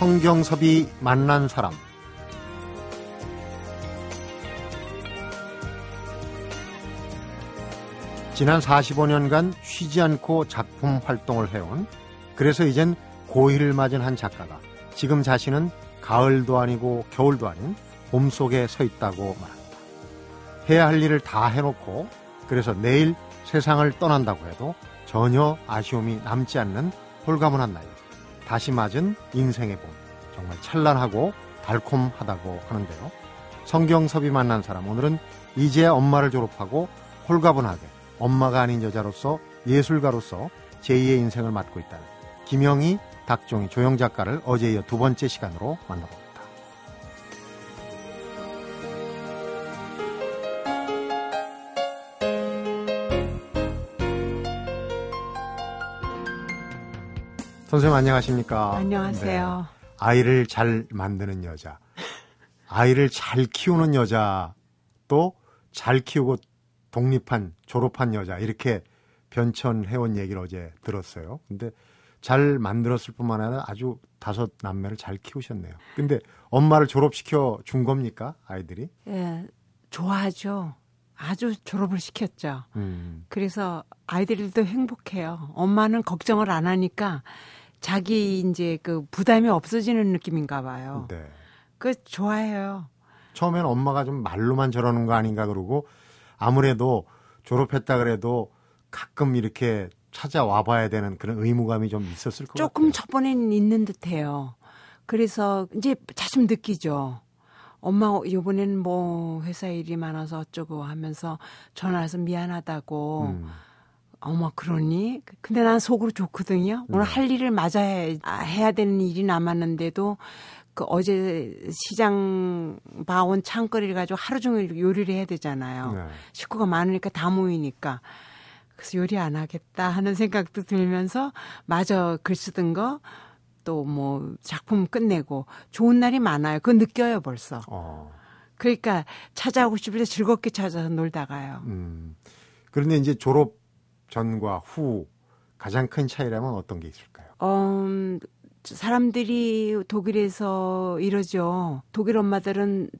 성경섭이 만난 사람 지난 45년간 쉬지 않고 작품 활동을 해온 그래서 이젠 고의를 맞은 한 작가가 지금 자신은 가을도 아니고 겨울도 아닌 봄 속에 서 있다고 말합니다. 해야 할 일을 다 해놓고 그래서 내일 세상을 떠난다고 해도 전혀 아쉬움이 남지 않는 홀가분한 나이. 다시 맞은 인생의 봄. 정말 찬란하고 달콤하다고 하는데요. 성경섭이 만난 사람. 오늘은 이제 엄마를 졸업하고 홀가분하게 엄마가 아닌 여자로서 예술가로서 제2의 인생을 맡고 있다는 김영희, 닥종희, 조영 작가를 어제 이어 두 번째 시간으로 만나봅니다. 선생님 안녕하십니까? 안녕하세요. 네. 아이를 잘 만드는 여자, 아이를 잘 키우는 여자, 또 잘 키우고 독립한 졸업한 여자 이렇게 변천해온 얘기를 어제 들었어요. 근데 잘 만들었을 뿐만 아니라 아주 다섯 남매를 잘 키우셨네요. 근데 엄마를 졸업시켜 준 겁니까 아이들이? 예, 좋아하죠. 아주 졸업을 시켰죠. 음. 그래서 아이들도 행복해요. 엄마는 걱정을 안 하니까 자기 이제 그 부담이 없어지는 느낌인가 봐요. 네. 그 좋아해요. 처음엔 엄마가 좀 말로만 저러는 거 아닌가 그러고 아무래도 졸업했다 그래도 가끔 이렇게 찾아와 봐야 되는 그런 의무감이 좀 있었을 것 조금 같아요. 저번엔 있는 듯해요. 그래서 이제 자주 느끼죠. 엄마 요번엔 뭐 회사 일이 많아서 어쩌고 하면서 전화해서 미안하다고. 음. 어머 그러니? 근데 난 속으로 좋거든요. 오늘 네. 할 일을 맞아야 아, 해야 되는 일이 남았는데도 그 어제 시장 봐온 창거리를 가지고 하루 종일 요리를 해야 되잖아요. 네. 식구가 많으니까 다 모이니까. 그래서 요리 안 하겠다 하는 생각도 들면서 마저 글 쓰던 거 또 뭐 작품 끝내고 좋은 날이 많아요. 그거 느껴요 벌써. 어. 그러니까 찾아오고 싶을 때 즐겁게 찾아서 놀다가요. 음. 그런데 이제 졸업 전과 후 가장 큰 차이라면 어떤 게 있을까요? 어, 음, 사람들이 독일에서 이러죠. 독일 엄마들은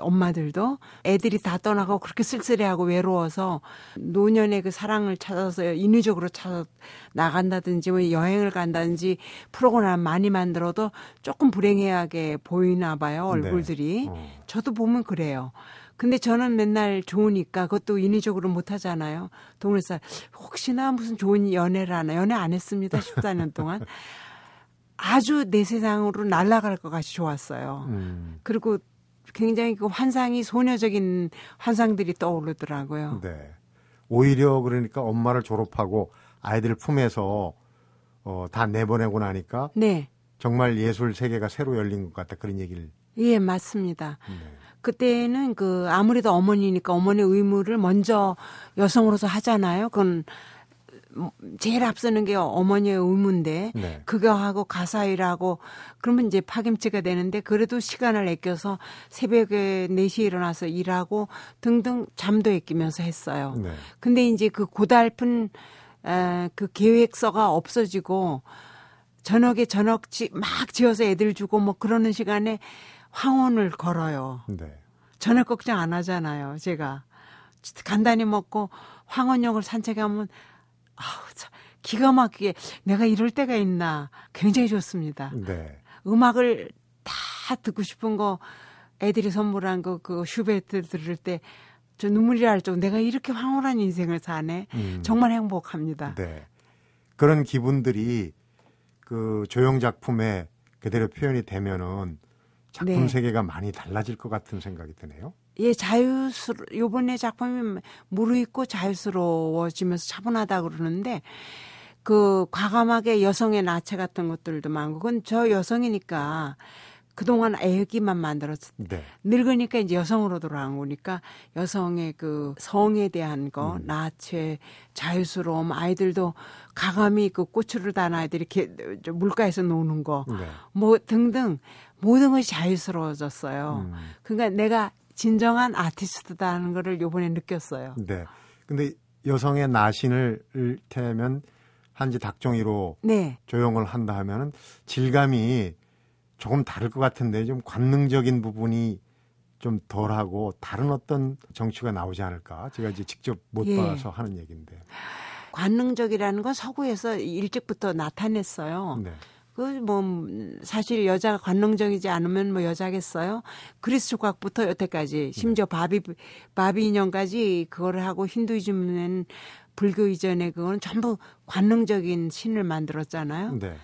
엄마들도 애들이 다 떠나고 그렇게 쓸쓸해하고 외로워서 노년의 그 사랑을 찾아서 인위적으로 찾아 나간다든지 뭐 여행을 간다든지 프로그램 많이 만들어도 조금 불행하게 보이나 봐요 얼굴들이. 네. 어. 저도 보면 그래요. 근데 저는 맨날 좋으니까 그것도 인위적으로 못 하잖아요. 동물살 혹시나 무슨 좋은 연애를 하나 연애 안 했습니다. 14년 동안. 아주 내 세상으로 날아갈 것 같이 좋았어요. 음. 그리고 굉장히 그 환상이 소녀적인 환상들이 떠오르더라고요. 네. 오히려 그러니까 엄마를 졸업하고 아이들 품에서 어, 다 내보내고 나니까 네. 정말 예술 세계가 새로 열린 것 같다 그런 얘기를. 예, 맞습니다. 네. 그때는 그 아무래도 어머니니까 어머니 의무를 먼저 여성으로서 하잖아요. 그건 제일 앞서는 게 어머니의 의무인데 네. 그거 하고 가사 일하고 그러면 이제 파김치가 되는데 그래도 시간을 아껴서 새벽에 4시에 일어나서 일하고 등등 잠도 아끼면서 했어요. 네. 근데 이제 그 고달픈 에, 그 계획서가 없어지고 저녁에 저녁 지, 막 지어서 애들 주고 뭐 그러는 시간에 황혼을 걸어요. 네. 저녁 걱정 안 하잖아요, 제가. 간단히 먹고 황혼역을 산책하면 아우, 참, 기가 막히게 내가 이럴 때가 있나 굉장히 좋습니다. 네. 음악을 다 듣고 싶은 거 애들이 선물한 거 그 슈베트 들을 때 저 눈물이 날 정도 내가 이렇게 황홀한 인생을 사네. 음. 정말 행복합니다. 네. 그런 기분들이 그 조형 작품에 그대로 표현이 되면은 작품 네. 세계가 많이 달라질 것 같은 생각이 드네요. 예, 자유스러 요번에 작품이 무르익고 자유스러워지면서 차분하다 그러는데 그 과감하게 여성의 나체 같은 것들도 많고 그건 저 여성이니까 그동안 애기만 만들었을 때 네. 늙으니까 이제 여성으로 돌아온 거니까 여성의 그 성에 대한 거, 음. 나체, 자유스러움, 아이들도 가감히 그 고추를 단 아이들이 이렇게 저 물가에서 노는 거, 네. 뭐 등등 모든 것이 자유스러워졌어요. 음. 그러니까 내가 진정한 아티스트다는 거를 요번에 느꼈어요. 네. 근데 여성의 나신을 태면 한지 닭종이로 네. 조형을 한다 하면은 질감이 조금 다를 것 같은데 좀 관능적인 부분이 좀 덜하고 다른 어떤 정치가 나오지 않을까? 제가 이제 직접 못 예. 봐서 하는 얘기인데. 관능적이라는 건 서구에서 일찍부터 나타냈어요. 네. 그 뭐 사실 여자가 관능적이지 않으면 뭐 여자겠어요. 그리스 조각부터 여태까지 심지어 바비 바비 인형까지 그거를 하고 힌두이즘은 불교 이전에 그거는 전부 관능적인 신을 만들었잖아요. 네.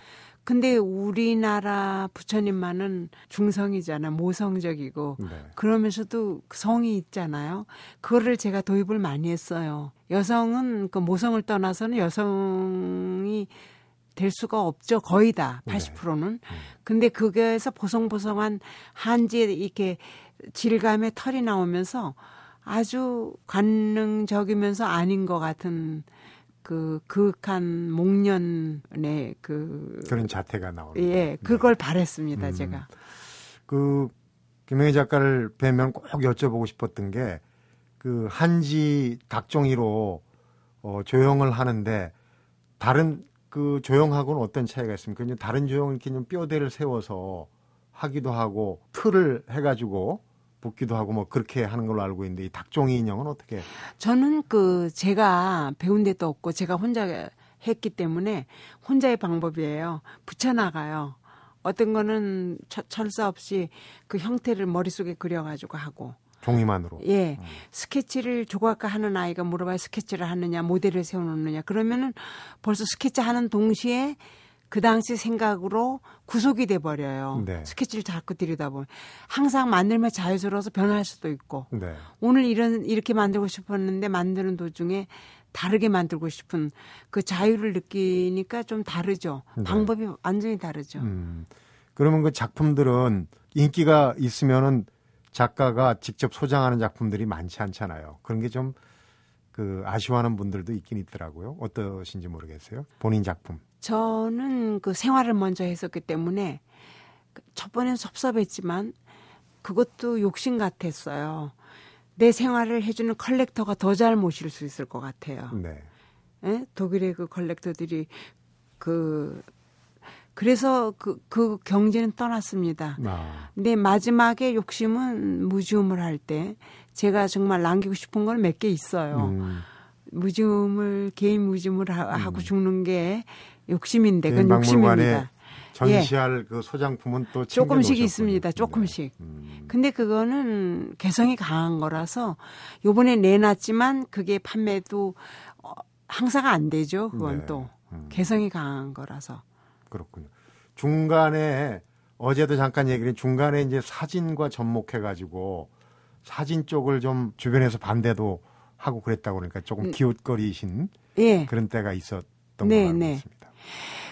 근데 우리나라 부처님만은 중성이잖아, 모성적이고 네. 그러면서도 그 성이 있잖아요. 그거를 제가 도입을 많이 했어요. 여성은 그 모성을 떠나서는 여성이 될 수가 없죠. 거의 다 네. 80%는. 근데 그게서 보송보송한 한지에 이렇게 질감의 털이 나오면서 아주 관능적이면서 아닌 것 같은 그 그윽한 목련의 그 그런 자태가 나오는. 예, 그걸 바랬습니다, 음. 제가. 그 김영희 작가를 뵈면 꼭 여쭤보고 싶었던 게 그 한지 각종이로 어, 조형을 하는데 다른 그 조형하고는 어떤 차이가 있습니까? 이제 다른 조형은 이렇게 좀 뼈대를 세워서 하기도 하고 틀을 해가지고 붓기도 하고 뭐 그렇게 하는 걸로 알고 있는데 이 닭종이 인형은 어떻게? 저는 그 제가 배운 데도 없고 제가 혼자 했기 때문에 혼자의 방법이에요. 붙여나가요. 어떤 거는 철- 철사 없이 그 형태를 머릿속에 그려가지고 하고. 종이만으로. 예. 스케치를 조각가 하는 아이가 물어봐요. 스케치를 하느냐, 모델을 세워놓느냐. 그러면은 벌써 스케치 하는 동시에 그 당시 생각으로 구속이 돼 버려요. 네. 스케치를 자꾸 들여다보면 항상 만들면 자유스러워서 변할 수도 있고 네. 오늘 이런 이렇게 만들고 싶었는데 만드는 도중에 다르게 만들고 싶은 그 자유를 느끼니까 좀 다르죠. 네. 방법이 완전히 다르죠. 음. 그러면 그 작품들은 인기가 있으면은 작가가 직접 소장하는 작품들이 많지 않잖아요. 그런 게 좀 그 아쉬워하는 분들도 있긴 있더라고요. 어떠신지 모르겠어요. 본인 작품. 저는 그 생활을 먼저 했었기 때문에 그첫 번엔 섭섭했지만 그것도 욕심 같았어요. 내 생활을 해주는 컬렉터가 더 잘 모실 수 있을 것 같아요. 네. 예? 독일의 그 컬렉터들이 그 그래서 그, 그 경제는 떠났습니다. 아, 근데 마지막에 욕심은 무지움을 할 때 제가 정말 남기고 싶은 건 몇 개 있어요. 음, 무지움을 개인 무지움을 하, 고 죽는 게 욕심인데 그건 욕심입니다. 전시할 그 소장품은 또 조금씩. 있습니다. 조금씩. 네. 음, 근데 그거는 개성이 강한 거라서 요번에 내놨지만 그게 판매도 어, 항상 안 되죠. 그건 네. 또 음. 개성이 강한 거라서. 그렇군요. 중간에 어제도 잠깐 얘기를 중간에 이제 사진과 접목해가지고 사진 쪽을 좀 주변에서 반대도 하고 그랬다고 그러니까 조금 음. 기웃거리신 예. 그런 때가 있었던 네, 걸로 알고 네.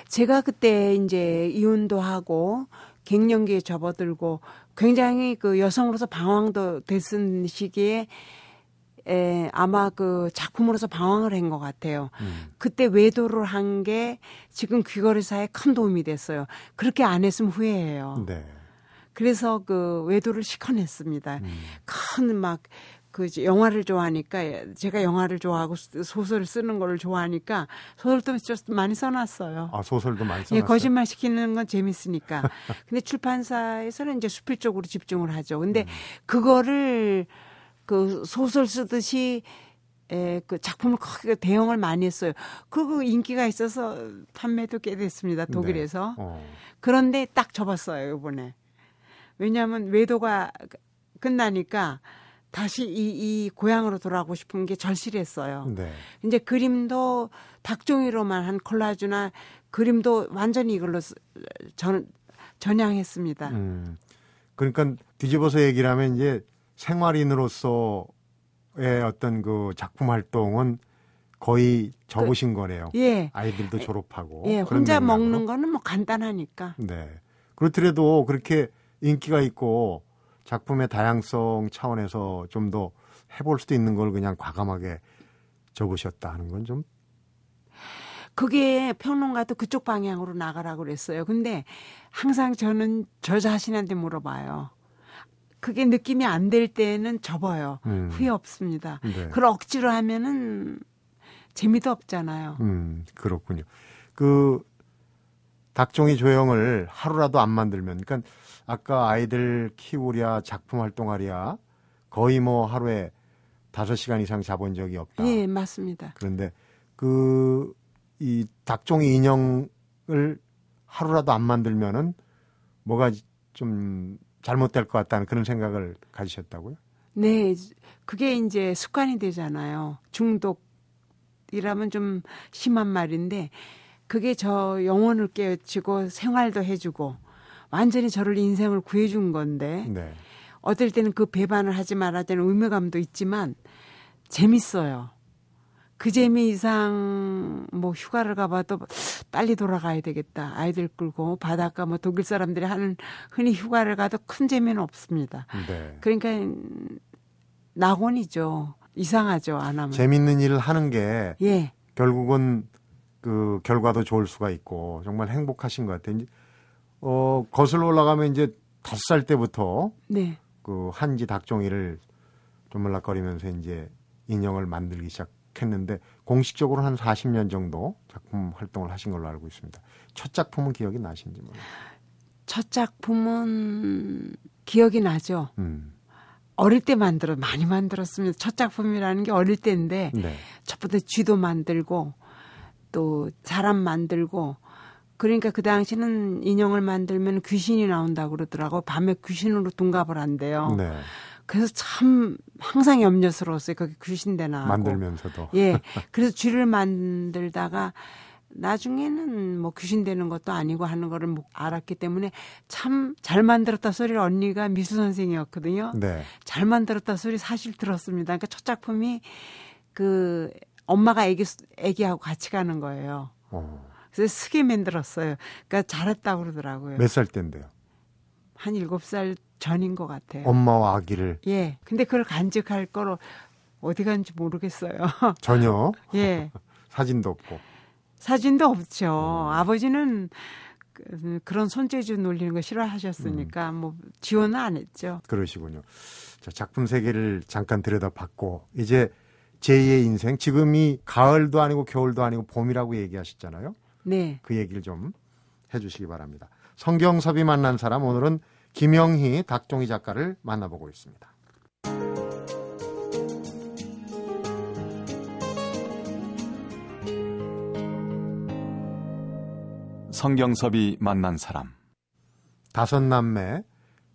제가 그때 이제 이혼도 하고 갱년기에 접어들고 굉장히 그 여성으로서 방황도 됐은 시기에 에, 아마 그 작품으로서 방황을 한 것 같아요. 음. 그때 외도를 한 게 지금 귀거래사에 큰 도움이 됐어요. 그렇게 안 했으면 후회해요. 네. 그래서 그 외도를 시커냈습니다. 음. 큰막 그 영화를 좋아하니까 제가 영화를 좋아하고 소설을 쓰는 거를 좋아하니까 소설도 좀 많이 써놨어요. 아 소설도 많이 써놨어요. 예, 거짓말 시키는 건 재밌으니까. 근데 출판사에서는 이제 수필적으로 집중을 하죠. 근데 음. 그거를 그 소설 쓰듯이 에, 그 작품을 크게 대형을 많이 했어요. 그리고 인기가 있어서 판매도 꽤 됐습니다. 독일에서. 어. 그런데 딱 접었어요, 이번에. 왜냐하면 외도가 끝나니까 다시 이, 이 고향으로 돌아가고 싶은 게 절실했어요. 네. 이제 그림도 닭종이로만 한 콜라주나 그림도 완전히 이걸로 쓰- 전, 전향했습니다. 음. 그러니까 뒤집어서 얘기를 하면 이제 생활인으로서의 어떤 그 작품 활동은 거의 접으신 거네요. 예. 아이들도 졸업하고. 예, 혼자 맥락으로. 먹는 거는 뭐 간단하니까. 네. 그렇더라도 그렇게 인기가 있고 작품의 다양성 차원에서 좀 더 해볼 수도 있는 걸 그냥 과감하게 접으셨다 하는 건 좀 그게 평론가도 그쪽 방향으로 나가라고 그랬어요. 근데 항상 저는 저 자신한테 물어봐요. 그게 느낌이 안 될 때는 접어요. 음. 후회 없습니다. 네. 그걸 억지로 하면은 재미도 없잖아요. 음, 그렇군요. 그 닭종이 조형을 하루라도 안 만들면, 그러니까 아까 아이들 키우랴 작품 활동하랴 거의 뭐 하루에 다섯 시간 이상 자본 적이 없다. 예, 맞습니다. 그런데 그 이 닭종이 인형을 하루라도 안 만들면은 뭐가 좀 잘못될 것 같다는 그런 생각을 가지셨다고요? 네, 그게 이제 습관이 되잖아요. 중독이라면 좀 심한 말인데 그게 저 영혼을 깨우치고 생활도 해주고 완전히 저를 인생을 구해준 건데 네. 어떨 때는 그 배반을 하지 말아야 되는 의무감도 있지만 재밌어요. 그 재미 이상 뭐 휴가를 가봐도 빨리 돌아가야 되겠다. 아이들 끌고 바닷가 뭐 독일 사람들이 하는 흔히 휴가를 가도 큰 재미는 없습니다. 네. 그러니까 낙원이죠. 이상하죠. 안 하면. 재밌는 일을 하는 게 예. 결국은 그 결과도 좋을 수가 있고 정말 행복하신 것 같아요. 이제 어 거슬러 올라가면 이제 다섯 살 때부터 네. 그 한지 닭종이를 조물락거리면서 이제 인형을 만들기 시작 했는데 공식적으로 한 40년 정도 작품 활동을 하신 걸로 알고 있습니다. 첫 작품은 기억이 나신지 모르겠어요. 첫 작품은 기억이 나죠. 음. 어릴 때 만들어 많이 만들었습니다. 첫 작품이라는 게 어릴 때인데 네. 첫부터 쥐도 만들고 또 사람 만들고 그러니까 그 당시는 인형을 만들면 귀신이 나온다고 그러더라고. 밤에 귀신으로 둔갑을 한대요. 네. 그래서 참 항상 염려스러웠어요. 거기 귀신 되나 하고. 만들면서도 예. 그래서 쥐를 만들다가 나중에는 뭐 귀신 되는 것도 아니고 하는 거를 뭐 알았기 때문에 참 잘 만들었다 소리를 언니가 미술 선생이었거든요. 네. 잘 만들었다 소리 사실 들었습니다. 그러니까 첫 작품이 그 엄마가 애기 애기하고 같이 가는 거예요. 어. 그래서 쓰게 만들었어요. 그러니까 잘했다고 그러더라고요. 몇 살 때인데요? 한 일곱 살 전인 것 같아요. 엄마와 아기를 예. 근데 그걸 간직할 거로 어디 간지 모르겠어요. 전혀 예. 사진도 없고 사진도 없죠. 음. 아버지는 그- 그런 손재주 놀리는 거 싫어하셨으니까 뭐 지원은 안 했죠. 그러시군요. 자, 작품 세계를 잠깐 들여다봤고 이제 제2의 인생 지금이 가을도 아니고 겨울도 아니고 봄이라고 얘기하셨잖아요. 네. 그 얘기를 좀 해주시기 바랍니다. 성경섭이 만난 사람 오늘은 김영희 닭종이 작가를 만나보고 있습니다. 성경섭이 만난 사람. 다섯 남매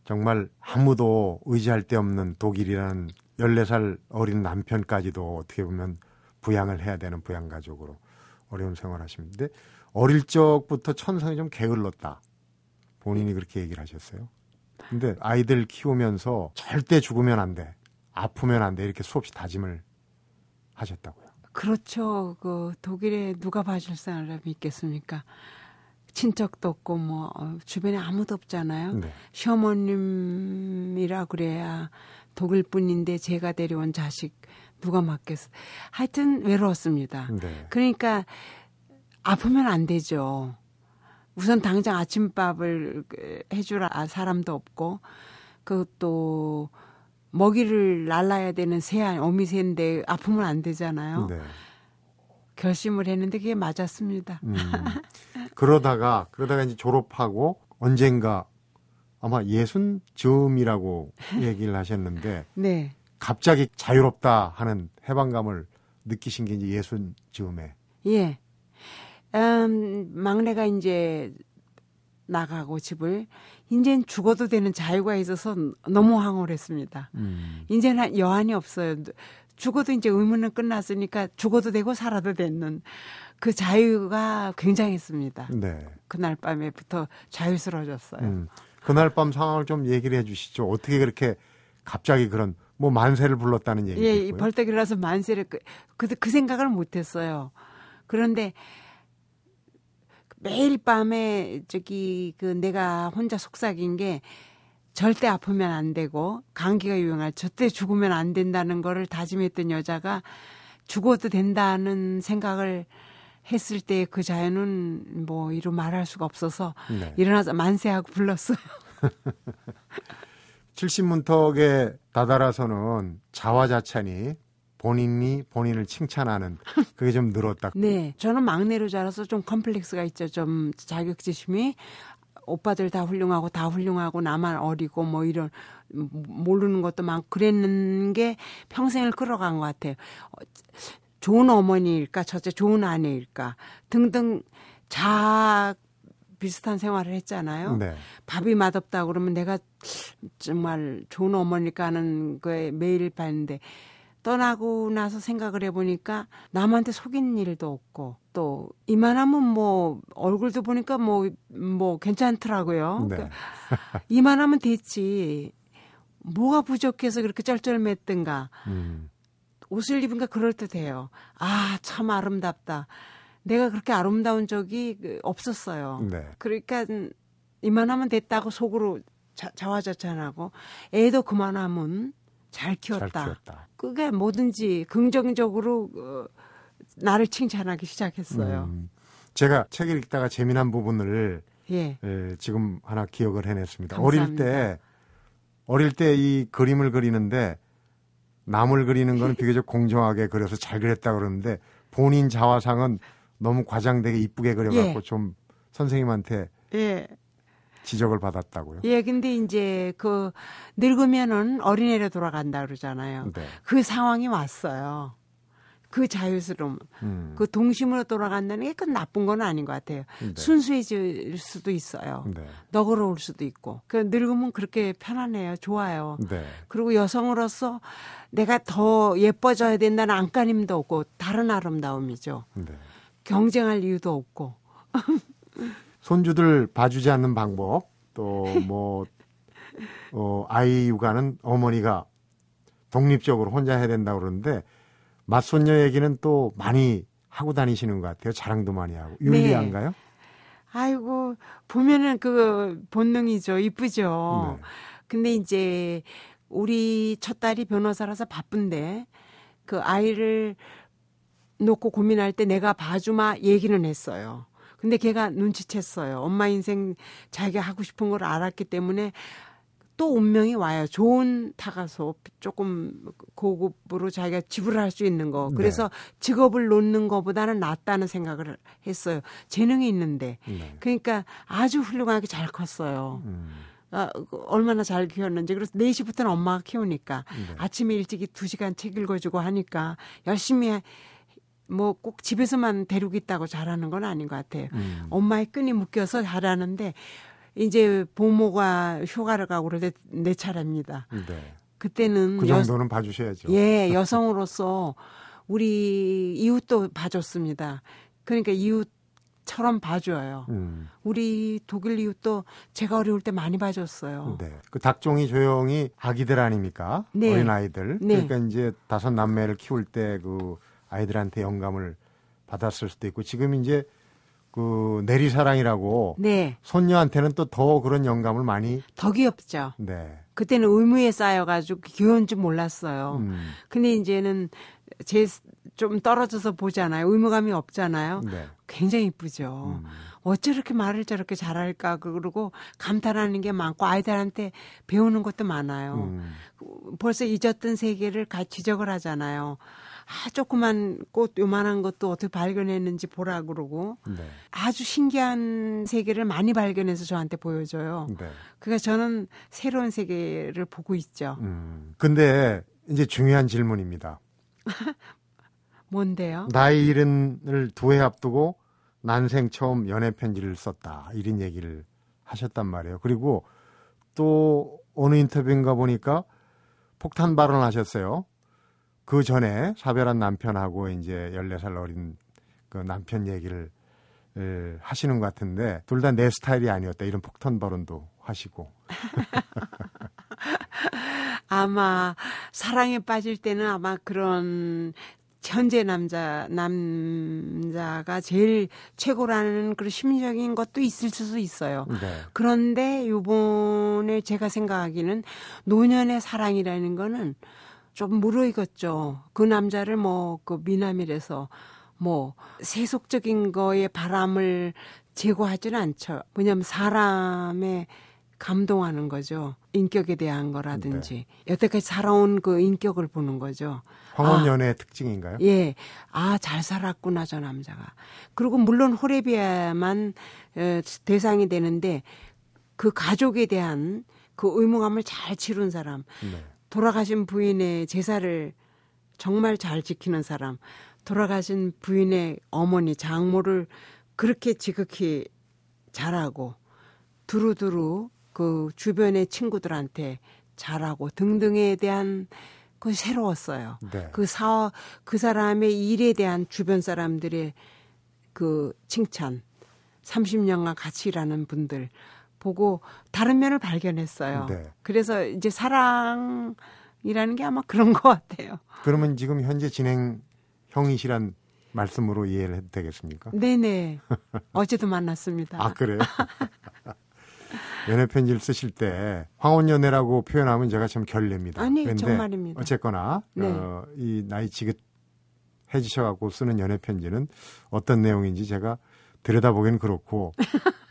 정말 아무도 의지할 데 없는 독일이라는 14살 어린 남편까지도 어떻게 보면 부양을 해야 되는 부양 가족으로 어려운 생활하시는데 어릴 적부터 천성이 좀 게을렀다. 본인이 그렇게 얘기를 하셨어요. 근데 아이들 키우면서 절대 죽으면 안 돼. 아프면 안 돼. 이렇게 수없이 다짐을 하셨다고요. 그렇죠. 그 독일에 누가 봐줄 사람이 있겠습니까? 친척도 없고 뭐 어, 주변에 아무도 없잖아요. 네. 시어머님이라 그래야 독일 분인데 제가 데려온 자식 누가 맡겠어. 하여튼 외로웠습니다. 네. 그러니까 아프면 안 되죠. 우선 당장 아침밥을 그, 해줄 아- 사람도 없고 그것도 먹이를 날라야 되는 새 아니 어미새인데 아프면 안 되잖아요. 네. 결심을 했는데 그게 맞았습니다. 음. 그러다가 그러다가 이제 졸업하고 언젠가 아마 예순 즈음이라고 얘기를 하셨는데 네. 갑자기 자유롭다 하는 해방감을 느끼신 게 이제 예순 즈음에 예. 음, 막내가 이제 나가고 집을 이제는 죽어도 되는 자유가 있어서 너무 황홀했습니다. 음. 이제는 여한이 없어요. 죽어도 이제 의무는 끝났으니까 죽어도 되고 살아도 되는 그 자유가 굉장했습니다. 네. 그날 밤에부터 자유스러워졌어요. 음. 그날 밤 상황을 좀 얘기를 해주시죠. 어떻게 그렇게 갑자기 그런 뭐 만세를 불렀다는 얘기도 예, 이 있고요. 벌떡 일어나서 만세를 그, 그, 그 생각을 못했어요. 그런데 매일 밤에 저기 그 내가 혼자 속삭인 게 절대 아프면 안 되고 감기가 유행할 절대 죽으면 안 된다는 거를 다짐했던 여자가 죽어도 된다는 생각을 했을 때 그 자연은 뭐 이루 말할 수가 없어서 네. 일어나서 만세하고 불렀어요. 70문턱에 다다라서는 자화자찬이 본인이 본인을 칭찬하는 그게 좀 늘었다. 네. 저는 막내로 자라서 좀 컴플렉스가 있죠. 좀 자격지심이 오빠들 다 훌륭하고 다 훌륭하고 나만 어리고 뭐 이런 모르는 것도 많고 그랬는 게 평생을 끌어간 것 같아요. 어, 좋은 어머니일까, 첫째 좋은 아내일까 등등 자 비슷한 생활을 했잖아요. 네. 밥이 맛없다 그러면 내가 정말 좋은 어머니일까 하는 거에 매일 봤는데 떠나고 나서 생각을 해보니까 남한테 속인 일도 없고 또 이만하면 뭐 얼굴도 보니까 뭐뭐 뭐 괜찮더라고요. 네. 그러니까 이만하면 됐지. 뭐가 부족해서 그렇게 쩔쩔맸던가. 음. 옷을 입으니까 그럴듯해요. 아, 참 아름답다. 내가 그렇게 아름다운 적이 그 없었어요. 네. 그러니까 이만하면 됐다고 속으로 자, 자화자찬하고 애도 그만하면 잘 키웠다. 잘 키웠다. 그게 뭐든지 긍정적으로 어, 나를 칭찬하기 시작했어요. 음. 제가 책을 읽다가 재미난 부분을 예. 에, 지금 하나 기억을 해냈습니다. 감사합니다. 어릴 때 어릴 때 이 그림을 그리는데 남을 그리는 거는 비교적 공정하게 그려서 잘 그렸다 그러는데 본인 자화상은 너무 과장되게 이쁘게 그려갖고 예. 좀 선생님한테 예. 지적을 받았다고요. 예, 근데 이제 그 늙으면은 어린애로 돌아간다 그러잖아요. 네. 그 상황이 왔어요. 그 자유스러움, 음. 그 동심으로 돌아간다는 게 그 나쁜 건 아닌 것 같아요. 네. 순수해질 수도 있어요. 네. 너그러울 수도 있고. 그 늙으면 그렇게 편안해요. 좋아요. 네. 그리고 여성으로서 내가 더 예뻐져야 된다는 안간힘도 없고 다른 아름다움이죠. 네. 경쟁할 이유도 없고. 손주들 봐주지 않는 방법 또 뭐 어, 아이 육아는 어머니가 독립적으로 혼자 해야 된다고 그러는데 맞손녀 얘기는 또 많이 하고 다니시는 것 같아요. 자랑도 많이 하고 윤리한가요? 아이고 보면은 그 본능이죠. 이쁘죠. 네. 근데 이제 우리 첫 딸이 변호사라서 바쁜데 그 아이를 놓고 고민할 때 내가 봐주마 얘기는 했어요. 근데 걔가 눈치챘어요. 엄마 인생 자기가 하고 싶은 걸 알았기 때문에 또 운명이 와요. 좋은 타가소 조금 고급으로 자기가 지불할 수 있는 거. 네. 그래서 직업을 놓는 것보다는 낫다는 생각을 했어요. 재능이 있는데. 네. 그러니까 아주 훌륭하게 잘 컸어요. 음. 아, 그 얼마나 잘 키웠는지. 그래서 4시부터는 엄마가 키우니까 네. 아침에 일찍이 2시간 책 읽어주고 하니까 열심히 뭐 꼭 집에서만 데리고 있다고 잘하는 건 아닌 것 같아요. 음. 엄마의 끈이 묶여서 잘하는데 이제 부모가 휴가를 가고 그럴 때 내 차례입니다. 네. 그때는 그 여- 정도는 봐주셔야죠. 예, 여성으로서 우리 이웃도 봐줬습니다. 그러니까 이웃처럼 봐줘요. 음. 우리 독일 이웃도 제가 어려울 때 많이 봐줬어요. 네. 그 닭종이 조용히 아기들 아닙니까? 네. 어린 아이들. 네. 그러니까 이제 다섯 남매를 키울 때그 아이들한테 영감을 받았을 수도 있고 지금 이제 그 내리사랑이라고 네, 손녀한테는 또 더 그런 영감을 많이 더 귀엽죠. 네. 그때는 의무에 쌓여가지고 귀여운 줄 몰랐어요. 음. 근데 이제는 제 좀 떨어져서 보잖아요. 의무감이 없잖아요. 네. 굉장히 이쁘죠. 음. 어째 이렇게 말을 저렇게 잘할까 그러고 감탄하는 게 많고 아이들한테 배우는 것도 많아요. 음. 벌써 잊었던 세계를 가 지적을 하잖아요. 아, 조그만 꽃 요만한 것도 어떻게 발견했는지 보라 그러고 네. 아주 신기한 세계를 많이 발견해서 저한테 보여줘요. 네. 그러니까 저는 새로운 세계를 보고 있죠. 음. 근데 이제 중요한 질문입니다. 뭔데요? 나이 일흔을 두 해 앞두고 난생 처음 연애 편지를 썼다 이런 얘기를 하셨단 말이에요. 그리고 또 어느 인터뷰인가 보니까 폭탄 발언하셨어요. 그 전에 사별한 남편하고 이제 14살 어린 그 남편 얘기를 에, 하시는 것 같은데 둘 다 내 스타일이 아니었다 이런 폭탄 발언도 하시고 아마 사랑에 빠질 때는 아마 그런 현재 남자 남자가 제일 최고라는 그런 심리적인 것도 있을 수도 있어요. 네. 그런데 요번에 제가 생각하기는 노년의 사랑이라는 거는 좀 무르익었죠. 그 남자를 뭐 그 미남이라서 뭐 세속적인 거에 바람을 제거하지는 않죠. 왜냐하면 사람의 감동하는 거죠. 인격에 대한 네. 거라든지 여태까지 살아온 그 인격을 보는 거죠. 황혼 연애의 특징인가요? 예, 아 잘 살았구나 저 남자가. 그리고 물론 호레비아만 어, 대상이 되는데 그 가족에 대한 그 의무감을 잘 치룬 사람, 네. 돌아가신 부인의 제사를 정말 잘 지키는 사람, 돌아가신 부인의 어머니 장모를 그렇게 지극히 잘하고 두루두루 그 주변의 친구들한테 잘하고 등등에 대한 그것이 새로웠어요. 네. 그 사, 그 사람의 일에 대한 주변 사람들의 그 칭찬, 30년간 같이 일하는 분들 보고 다른 면을 발견했어요. 네. 그래서 이제 사랑이라는 게 아마 그런 것 같아요. 그러면 지금 현재 진행 형이시란 말씀으로 이해를 해도 되겠습니까? 네네. 어제도 만났습니다. 아 그래요? 연애 편지를 쓰실 때 황혼 연애라고 표현하면 제가 참 결례입니다. 아니, 정말입니다. 어쨌거나 네. 어, 이 나이 지긋해지셔갖고 쓰는 연애 편지는 어떤 내용인지 제가 들여다보기는 그렇고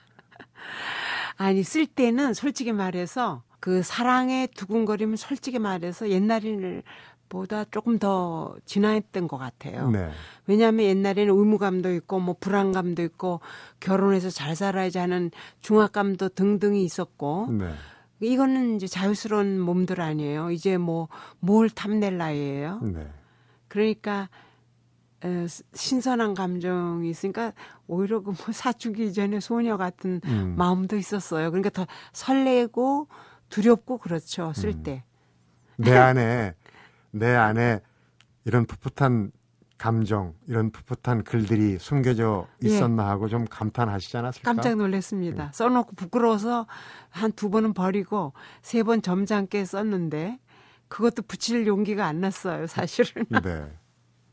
아니 쓸 때는 솔직히 말해서 그 사랑의 두근거림은 솔직히 말해서 옛날을 보다 조금 더 진화했던 것 같아요. 네. 왜냐하면 옛날에는 의무감도 있고 뭐 불안감도 있고 결혼해서 잘 살아야지 하는 중압감도 등등이 있었고 네. 이거는 이제 자유스러운 몸들 아니에요. 이제 뭐 뭘 탐낼 나이예요. 네. 그러니까 에, 신선한 감정이 있으니까 오히려 그 뭐 사춘기 이전에 소녀 같은 음. 마음도 있었어요. 그러니까 더 설레고 두렵고 그렇죠. 쓸 음. 때. 내 안에 내 안에 이런 풋풋한 감정, 이런 풋풋한 글들이 숨겨져 예. 있었나 하고 좀 감탄하시지 않았을까? 깜짝 놀랐습니다. 써놓고 부끄러워서 한 두 번은 버리고 세 번 점잖게 썼는데 그것도 붙일 용기가 안 났어요. 사실은 네.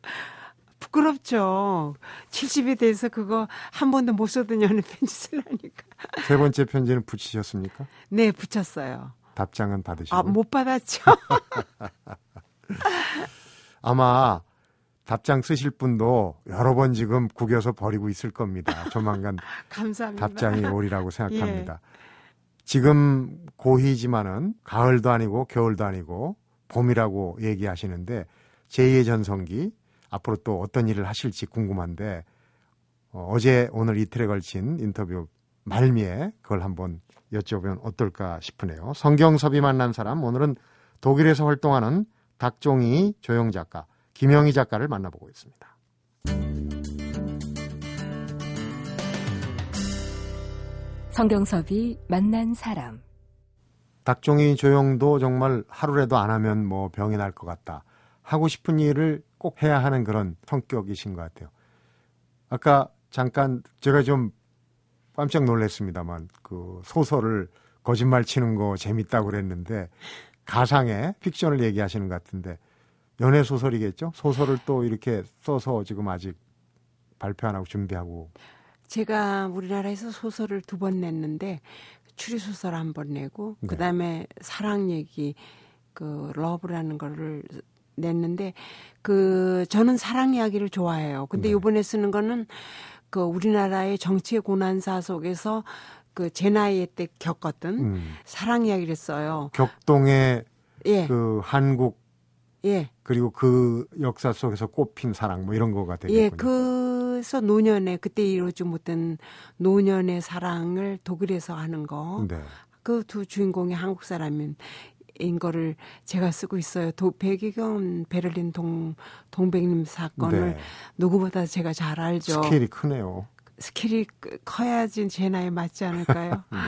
부끄럽죠. 70이 돼서 그거 한 번도 못 연애 편지 쓰려니까. 세 번째 편지는 붙이셨습니까? 네, 붙였어요. 답장은 받으시고 아, 못 받았죠. 아마 답장 쓰실 분도 여러 번 지금 구겨서 버리고 있을 겁니다. 조만간 감사합니다. 답장이 오리라고 생각합니다. 예. 지금 고희지만은 가을도 아니고 겨울도 아니고 봄이라고 얘기하시는데 제2의 전성기 앞으로 또 어떤 일을 하실지 궁금한데 어, 제 오늘 이틀에 걸친 인터뷰 말미에 그걸 한번 여쭤보면 어떨까 싶으네요. 성경섭이 만난 사람 오늘은 독일에서 활동하는 닥종이 조영 작가, 김영희 작가를 만나보고 있습니다. 성경섭이 만난 사람. 닥종이 조영도 정말 하루라도 안 하면 뭐 병이 날 것 같다. 하고 싶은 일을 꼭 해야 하는 그런 성격이신 것 같아요. 아까 잠깐 제가 좀 깜짝 놀랐습니다만 그 소설을 거짓말 치는 거 재밌다고 그랬는데 가상의 픽션을 얘기하시는 것 같은데 연애 소설이겠죠? 소설을 또 이렇게 써서 지금 아직 발표 안 하고 준비하고 제가 우리나라에서 소설을 두 번 냈는데 추리 소설 한 번 내고 네. 그다음에 사랑 얘기 그 Love라는 거를 냈는데 그 저는 사랑 이야기를 좋아해요. 근데 네. 이번에 쓰는 거는 그 우리나라의 정치의 고난사 속에서 그 제 나이 때 겪었던 음, 사랑 이야기를 써요. 격동의 예. 그 한국 예. 그리고 그 역사 속에서 꽃핀 사랑 뭐 이런 거가 되겠군요. 예, 그래서 노년에 그때 이루어지 못한 노년의 사랑을 독일에서 하는 거. 네. 그 두 주인공이 한국 사람인 인 거를 제가 쓰고 있어요. 도, 배경은 베를린 동 동백림 사건을 네. 누구보다 제가 잘 알죠. 스케일이 크네요. 크- 커야지 제 나이에 맞지 않을까요? 네.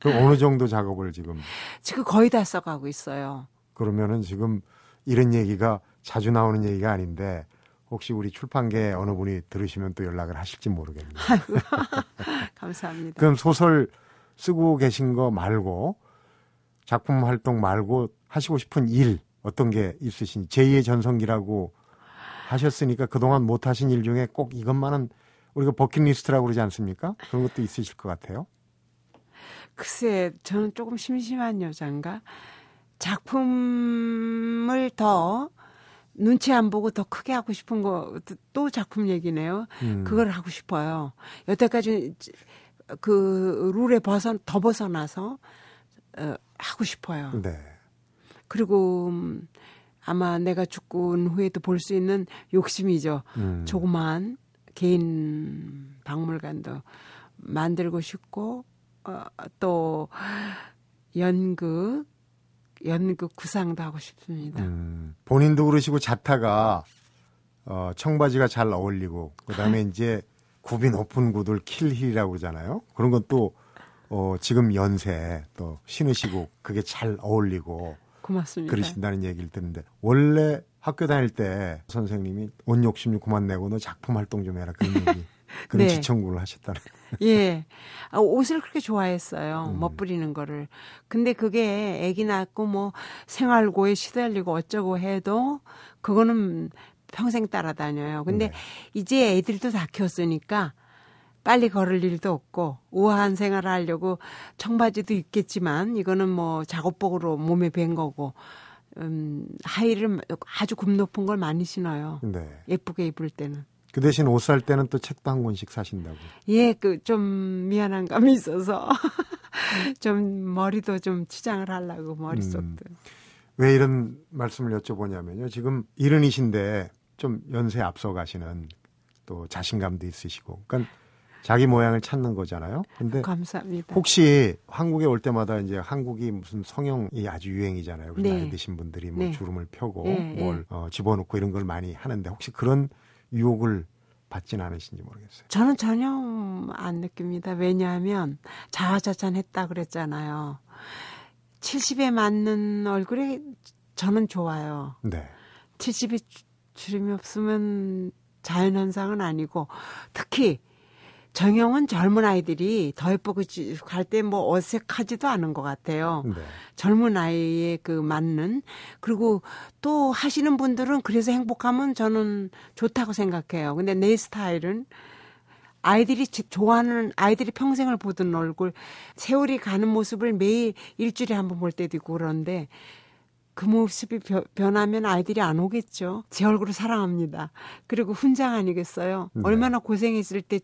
그럼 어느 정도 작업을 지금 지금 거의 다 써가고 있어요. 그러면은 지금 이런 얘기가 자주 나오는 얘기가 아닌데 혹시 우리 출판계 어느 분이 들으시면 또 연락을 하실지 모르겠네요. 감사합니다. 그럼 소설 쓰고 계신 거 말고 작품 활동 말고 하시고 싶은 일 어떤 게 있으신지 제2의 전성기라고 하셨으니까 그동안 못 하신 일 중에 꼭 이것만은 우리가 버킷리스트라고 그러지 않습니까? 그런 것도 있으실 것 같아요. 글쎄, 저는 조금 심심한 여잔가? 작품을 더 눈치 안 보고 더 크게 하고 싶은 거 또 작품 얘기네요. 음. 그걸 하고 싶어요. 여태까지 그 룰에 벗어 더 벗어나서 어, 하고 싶어요. 네. 그리고 음, 아마 내가 죽고 온 후에도 볼 수 있는 욕심이죠. 음. 조그만 개인 박물관도 만들고 싶고 어, 또 연극 연극 구상도 하고 싶습니다. 음, 본인도 그러시고 자타가 어, 청바지가 잘 어울리고 그다음에 이제 굽이 높은 구들 킬힐이라고 그러잖아요. 그런 것도 어, 지금 연세 또 신으시고 그게 잘 어울리고 고맙습니다. 그러신다는 얘기를 듣는데 원래 학교 다닐 때 선생님이 옷 욕심 좀 그만 내고 너 작품 활동 좀 해라 그런 얘기 그런 네. 지청구를 하셨다는 예. 아, 옷을 그렇게 좋아했어요. 음. 멋부리는 거를. 근데 그게 아기 낳고 뭐 생활고에 시달리고 어쩌고 해도 그거는 평생 따라다녀요. 근데 네. 이제 애들도 다 켰으니까 빨리 걸을 일도 없고 우아한 생활을 하려고 청바지도 입겠지만 이거는 뭐 작업복으로 몸에 밴 거고 음, 하의를 아주 굽 높은 걸 많이 신어요. 네. 예쁘게 입을 때는. 그 대신 옷 살 때는 또 책도 한 권씩 사신다고. 예, 그 좀 미안한 감이 있어서 좀 머리도 좀 치장을 하려고 머릿속도. 왜 이런 말씀을 여쭤보냐면요. 지금 이른이신데 좀 연세 앞서 가시는 또 자신감도 있으시고. 그러니까 자기 모양을 찾는 거잖아요. 근데 감사합니다. 혹시 한국에 올 때마다 이제 한국이 무슨 성형이 아주 유행이잖아요. 네. 나이 드신 분들이 뭐 네. 주름을 펴고 네, 뭘 어, 집어넣고 이런 걸 많이 하는데 혹시 그런 유혹을 받진 않으신지 모르겠어요. 저는 전혀 안 느낍니다. 왜냐하면 자화자찬했다 그랬잖아요. 70에 맞는 얼굴이 저는 좋아요. 네. 70이 주름이 없으면 자연 현상은 아니고 특히 정형은 젊은 아이들이 더 예쁘고 갈 때 뭐 어색하지도 않은 것 같아요. 네. 젊은 아이에 그 맞는 그리고 또 하시는 분들은 그래서 행복하면 저는 좋다고 생각해요. 근데 내 스타일은 아이들이 지- 좋아하는 아이들이 평생을 보던 얼굴 세월이 가는 모습을 매일 일주일에 한 번 볼 때도 있고 그런데 그 모습이 벼- 변하면 아이들이 안 오겠죠. 제 얼굴을 사랑합니다. 그리고 훈장 아니겠어요? 네. 얼마나 고생했을 때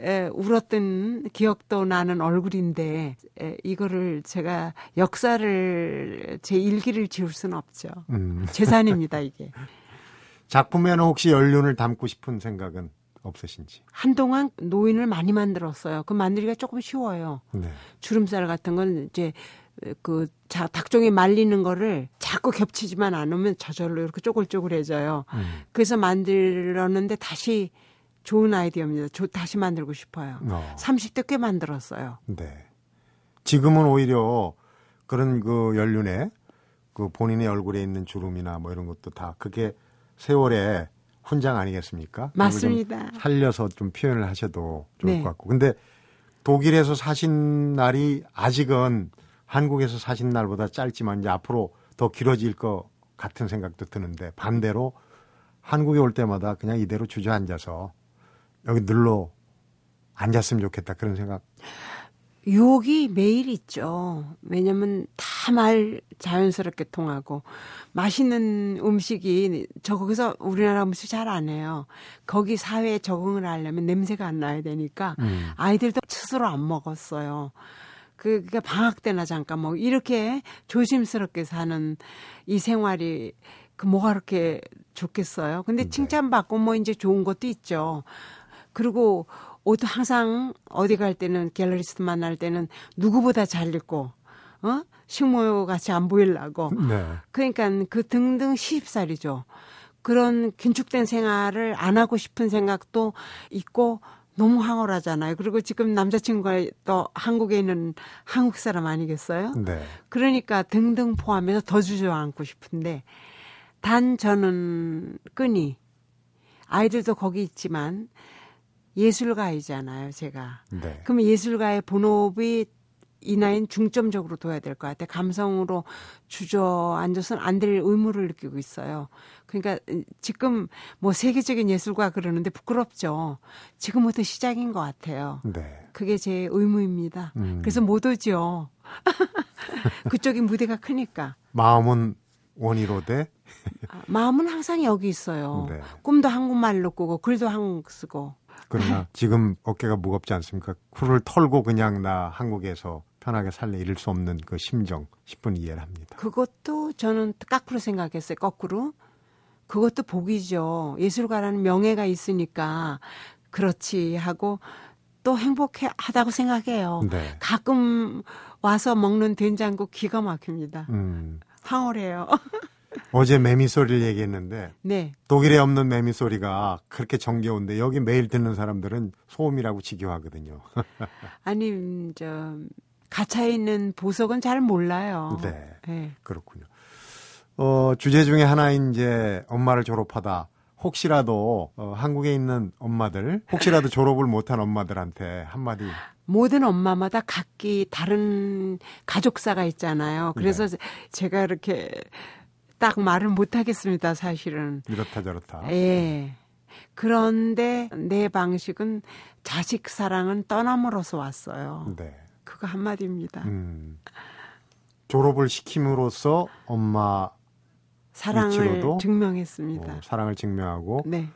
에, 울었던 기억도 나는 얼굴인데 에, 이거를 제가 역사를 제 일기를 지울 수는 없죠. 음. 재산입니다 이게. 작품에는 혹시 연륜을 담고 싶은 생각은 없으신지? 한동안 노인을 많이 만들었어요. 그 만들기가 조금 쉬워요. 네. 주름살 같은 건 이제 그 자, 닭종이 말리는 거를 자꾸 겹치지만 않으면 저절로 이렇게 쪼글쪼글해져요. 음. 그래서 만들었는데 다시 좋은 아이디어입니다. 조- 다시 만들고 싶어요. 어. 30대 꽤 만들었어요. 네. 지금은 오히려 그런 그 연륜에 그 본인의 얼굴에 있는 주름이나 뭐 이런 것도 다 그게 세월의 훈장 아니겠습니까? 그걸 좀 맞습니다. 살려서 좀 표현을 하셔도 좋을 네. 것 같고. 근데 독일에서 사신 날이 아직은 한국에서 사신 날보다 짧지만 이제 앞으로 더 길어질 것 같은 생각도 드는데 반대로 한국에 올 때마다 그냥 이대로 주저앉아서 여기 눌러 앉았으면 좋겠다 그런 생각 유혹이 매일 있죠. 왜냐면 다 말 자연스럽게 통하고 맛있는 음식이 저 거기서 우리나라 음식 잘 안 해요. 거기 사회에 적응을 하려면 냄새가 안 나야 되니까 음. 아이들도 스스로 안 먹었어요. 그, 그니까 방학 때나 잠깐 뭐 이렇게 조심스럽게 사는 이 생활이 그 뭐가 그렇게 좋겠어요. 근데 네. 칭찬받고 뭐 이제 좋은 것도 있죠. 그리고 옷도 항상 어디 갈 때는 갤러리스트 만날 때는 누구보다 잘 입고 어 식모 같이 안 보이려고 네. 그러니까 그 등등 시집살이죠. 그런 긴축된 생활을 안 하고 싶은 생각도 있고 너무 황홀하잖아요. 그리고 지금 남자친구가 또 한국에 있는 한국 사람 아니겠어요? 네. 그러니까 등등 포함해서 더 주저앉고 싶은데 단 저는 끈이 아이들도 거기 있지만 예술가이잖아요, 제가. 네. 그러면 예술가의 본업이 이 나이는 중점적으로 둬야 될 것 같아요. 감성으로 주저앉아서는 안 될 의무를 느끼고 있어요. 그러니까 지금 뭐 세계적인 예술가 그러는데 부끄럽죠. 지금부터 시작인 것 같아요. 네. 그게 제 의무입니다. 음. 그래서 못 오죠. 그쪽이 무대가 크니까. 마음은 원이로 돼. 아, 마음은 항상 여기 있어요. 네. 꿈도 한국말로 꾸고 글도 한국 쓰고 그러나 지금 어깨가 무겁지 않습니까? 쿨을 털고 그냥 나 한국에서 편하게 살래 이럴 수 없는 그 심정 10분 이해를 합니다. 그것도 저는 거꾸로 생각했어요. 거꾸로. 그것도 복이죠. 예술가라는 명예가 있으니까 그렇지 하고 또 행복하다고 생각해요. 네. 가끔 와서 먹는 된장국 기가 막힙니다. 음, 황홀해요. 어제 매미 소리를 얘기했는데 네. 독일에 없는 매미 소리가 그렇게 정겨운데 여기 매일 듣는 사람들은 소음이라고 지겨워하거든요. 아니, 음, 저, 갇혀 있는 보석은 잘 몰라요. 네. 네. 그렇군요. 어, 주제 중에 하나 이제 엄마를 졸업하다 혹시라도 어, 한국에 있는 엄마들 혹시라도 졸업을 못한 엄마들한테 한마디 모든 엄마마다 각기 다른 가족사가 있잖아요. 그래서 네. 제가 이렇게 딱 말을 못 하겠습니다, 사실은. 이렇다 저렇다. 예. 그런데 내 방식은 자식 사랑은 떠남으로써 왔어요. 네. 그거 한마디입니다. 음. 졸업을 시킴으로써 엄마 사랑을 위치로도 증명했습니다. 어, 사랑을 증명하고 네.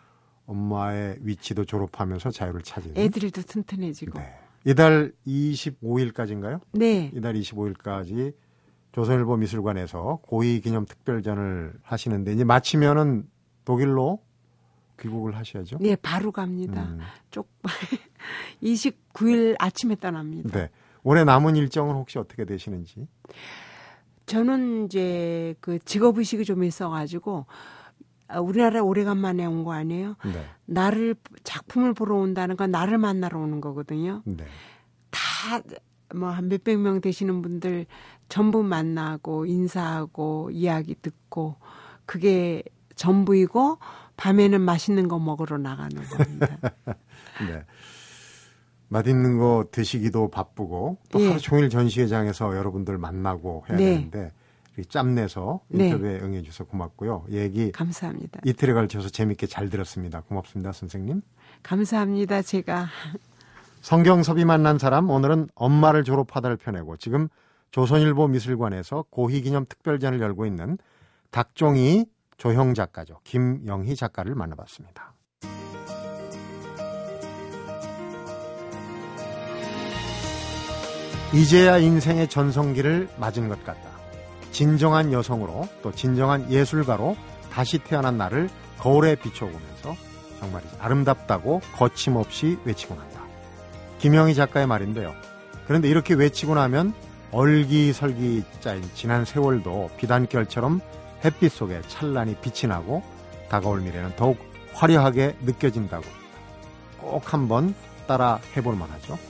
엄마의 위치도 졸업하면서 자유를 찾은. 애들도 튼튼해지고. 네. 이달 25일까지인가요? 네. 이달 25일까지 조선일보 미술관에서 고위 기념 특별전을 하시는데 이제 마치면은 독일로 귀국을 하셔야죠. 네, 바로 갑니다. 음, 쪽 29일 아침에 떠납니다. 네. 올해 남은 일정은 혹시 어떻게 되시는지? 저는 이제 그 직업 의식이 좀 있어가지고 아, 우리나라에 오래간만에 온 거 아니에요? 네. 나를 작품을 보러 온다는 건 나를 만나러 오는 거거든요. 네. 다뭐한 몇백 명 되시는 분들 전부 만나고 인사하고 이야기 듣고 그게 전부이고 밤에는 맛있는 거 먹으러 나가는 겁니다. 네. 맛있는 거 드시기도 바쁘고 또 예. 하루 종일 전시회장에서 여러분들 만나고 해야 네. 되는데 짬내서 네. 인터뷰에 응해주셔서 고맙고요. 얘기 감사합니다. 이틀에 걸쳐서 재밌게 잘 들었습니다. 고맙습니다, 선생님. 감사합니다. 제가 성경섭이 만난 사람 오늘은 엄마를 졸업하다를 펴내고 지금 조선일보 미술관에서 고희기념 특별전을 열고 있는 닭종이 조형 작가죠. 김영희 작가를 만나봤습니다. 이제야 인생의 전성기를 맞은 것 같다. 진정한 여성으로 또 진정한 예술가로 다시 태어난 나를 거울에 비춰보면서 정말 아름답다고 거침없이 외치고 난다. 김영희 작가의 말인데요. 그런데 이렇게 외치고 나면 얼기설기 짜인 지난 세월도 비단결처럼 햇빛 속에 찬란히 빛이 나고 다가올 미래는 더욱 화려하게 느껴진다고. 꼭 한번 따라 해볼 만하죠.